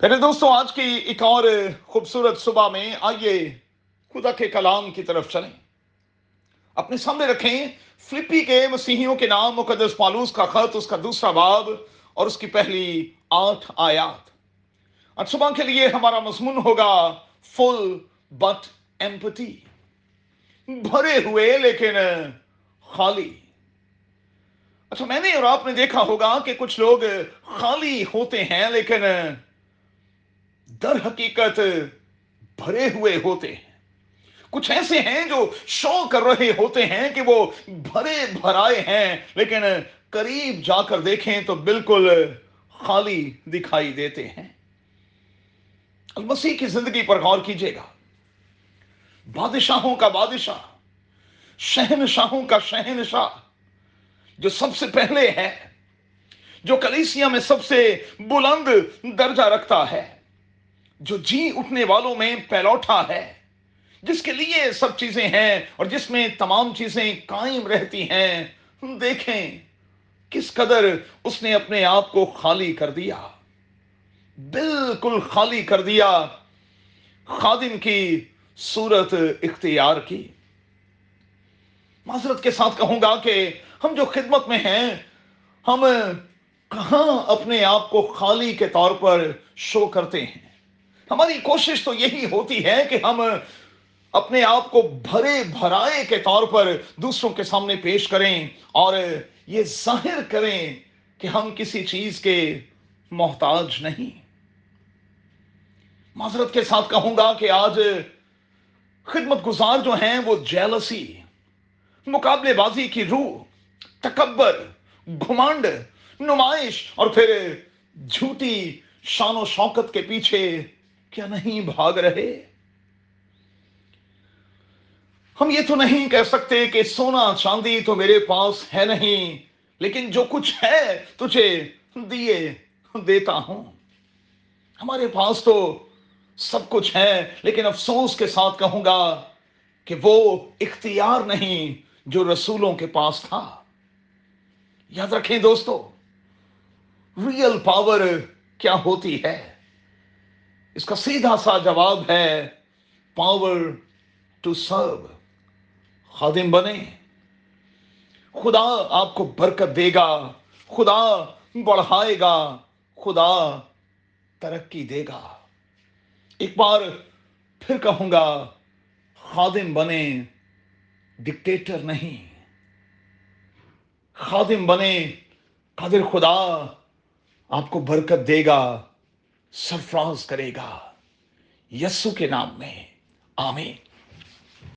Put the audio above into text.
پھر دوستوں آج کی ایک اور خوبصورت صبح میں آئیے خدا کے کلام کی طرف چلیں۔ اپنے سامنے رکھیں فلپی کے مسیحیوں کے نام، مقدس پالوس کا خط، اس کا دوسرا باب اور اس کی پہلی آٹھ آیات۔ آج صبح کے لیے ہمارا مضمون ہوگا فل بٹ ایمپتی بھرے ہوئے لیکن خالی۔ اچھا میں نے اور آپ نے دیکھا ہوگا کہ کچھ لوگ خالی ہوتے ہیں لیکن در حقیقت بھرے ہوئے ہوتے ہیں۔ کچھ ایسے ہیں جو شو کر رہے ہوتے ہیں کہ وہ بھرے بھرائے ہیں، لیکن قریب جا کر دیکھیں تو بالکل خالی دکھائی دیتے ہیں۔ المسیح کی زندگی پر غور کیجیے گا۔ بادشاہوں کا بادشاہ، شہنشاہوں کا شہنشاہ جو سب سے پہلے ہے، جو کلیسیا میں سب سے بلند درجہ رکھتا ہے۔ جو جی اٹھنے والوں میں پیلوٹا ہے، جس کے لیے سب چیزیں ہیں اور جس میں تمام چیزیں قائم رہتی ہیں، دیکھیں کس قدر اس نے اپنے آپ کو خالی کر دیا۔ بالکل خالی کر دیا، خادم کی صورت اختیار کی۔ معذرت کے ساتھ کہوں گا کہ ہم جو خدمت میں ہیں، ہم کہاں اپنے آپ کو خالی کے طور پر شو کرتے ہیں۔ ہماری کوشش تو یہی ہوتی ہے کہ ہم اپنے آپ کو بھرے بھرائے کے طور پر دوسروں کے سامنے پیش کریں اور یہ ظاہر کریں کہ ہم کسی چیز کے محتاج نہیں۔ معذرت کے ساتھ کہوں گا کہ آج خدمت گزار جو ہیں وہ جیلسی، مقابلے بازی کی روح، تکبر، گھمانڈ، نمائش اور پھر جھوٹی شان و شوکت کے پیچھے کیا نہیں بھاگ رہے؟ ہم یہ تو نہیں کہہ سکتے کہ سونا چاندی تو میرے پاس ہے نہیں، لیکن جو کچھ ہے تجھے دیے دیتا ہوں۔ ہمارے پاس تو سب کچھ ہے، لیکن افسوس کے ساتھ کہوں گا کہ وہ اختیار نہیں جو رسولوں کے پاس تھا۔ یاد رکھیں دوستو ریئل پاور کیا ہوتی ہے؟ اس کا سیدھا سا جواب ہے پاور ٹو سرو خادم بنے۔ خدا آپ کو برکت دے گا، خدا بڑھائے گا، خدا ترقی دے گا۔ ایک بار پھر کہوں گا، خادم بنے ڈکٹیٹر نہیں۔ خادم بنے قادر خدا آپ کو برکت دے گا۔ سرفراز کرے گا یسو کے نام میں. آمین.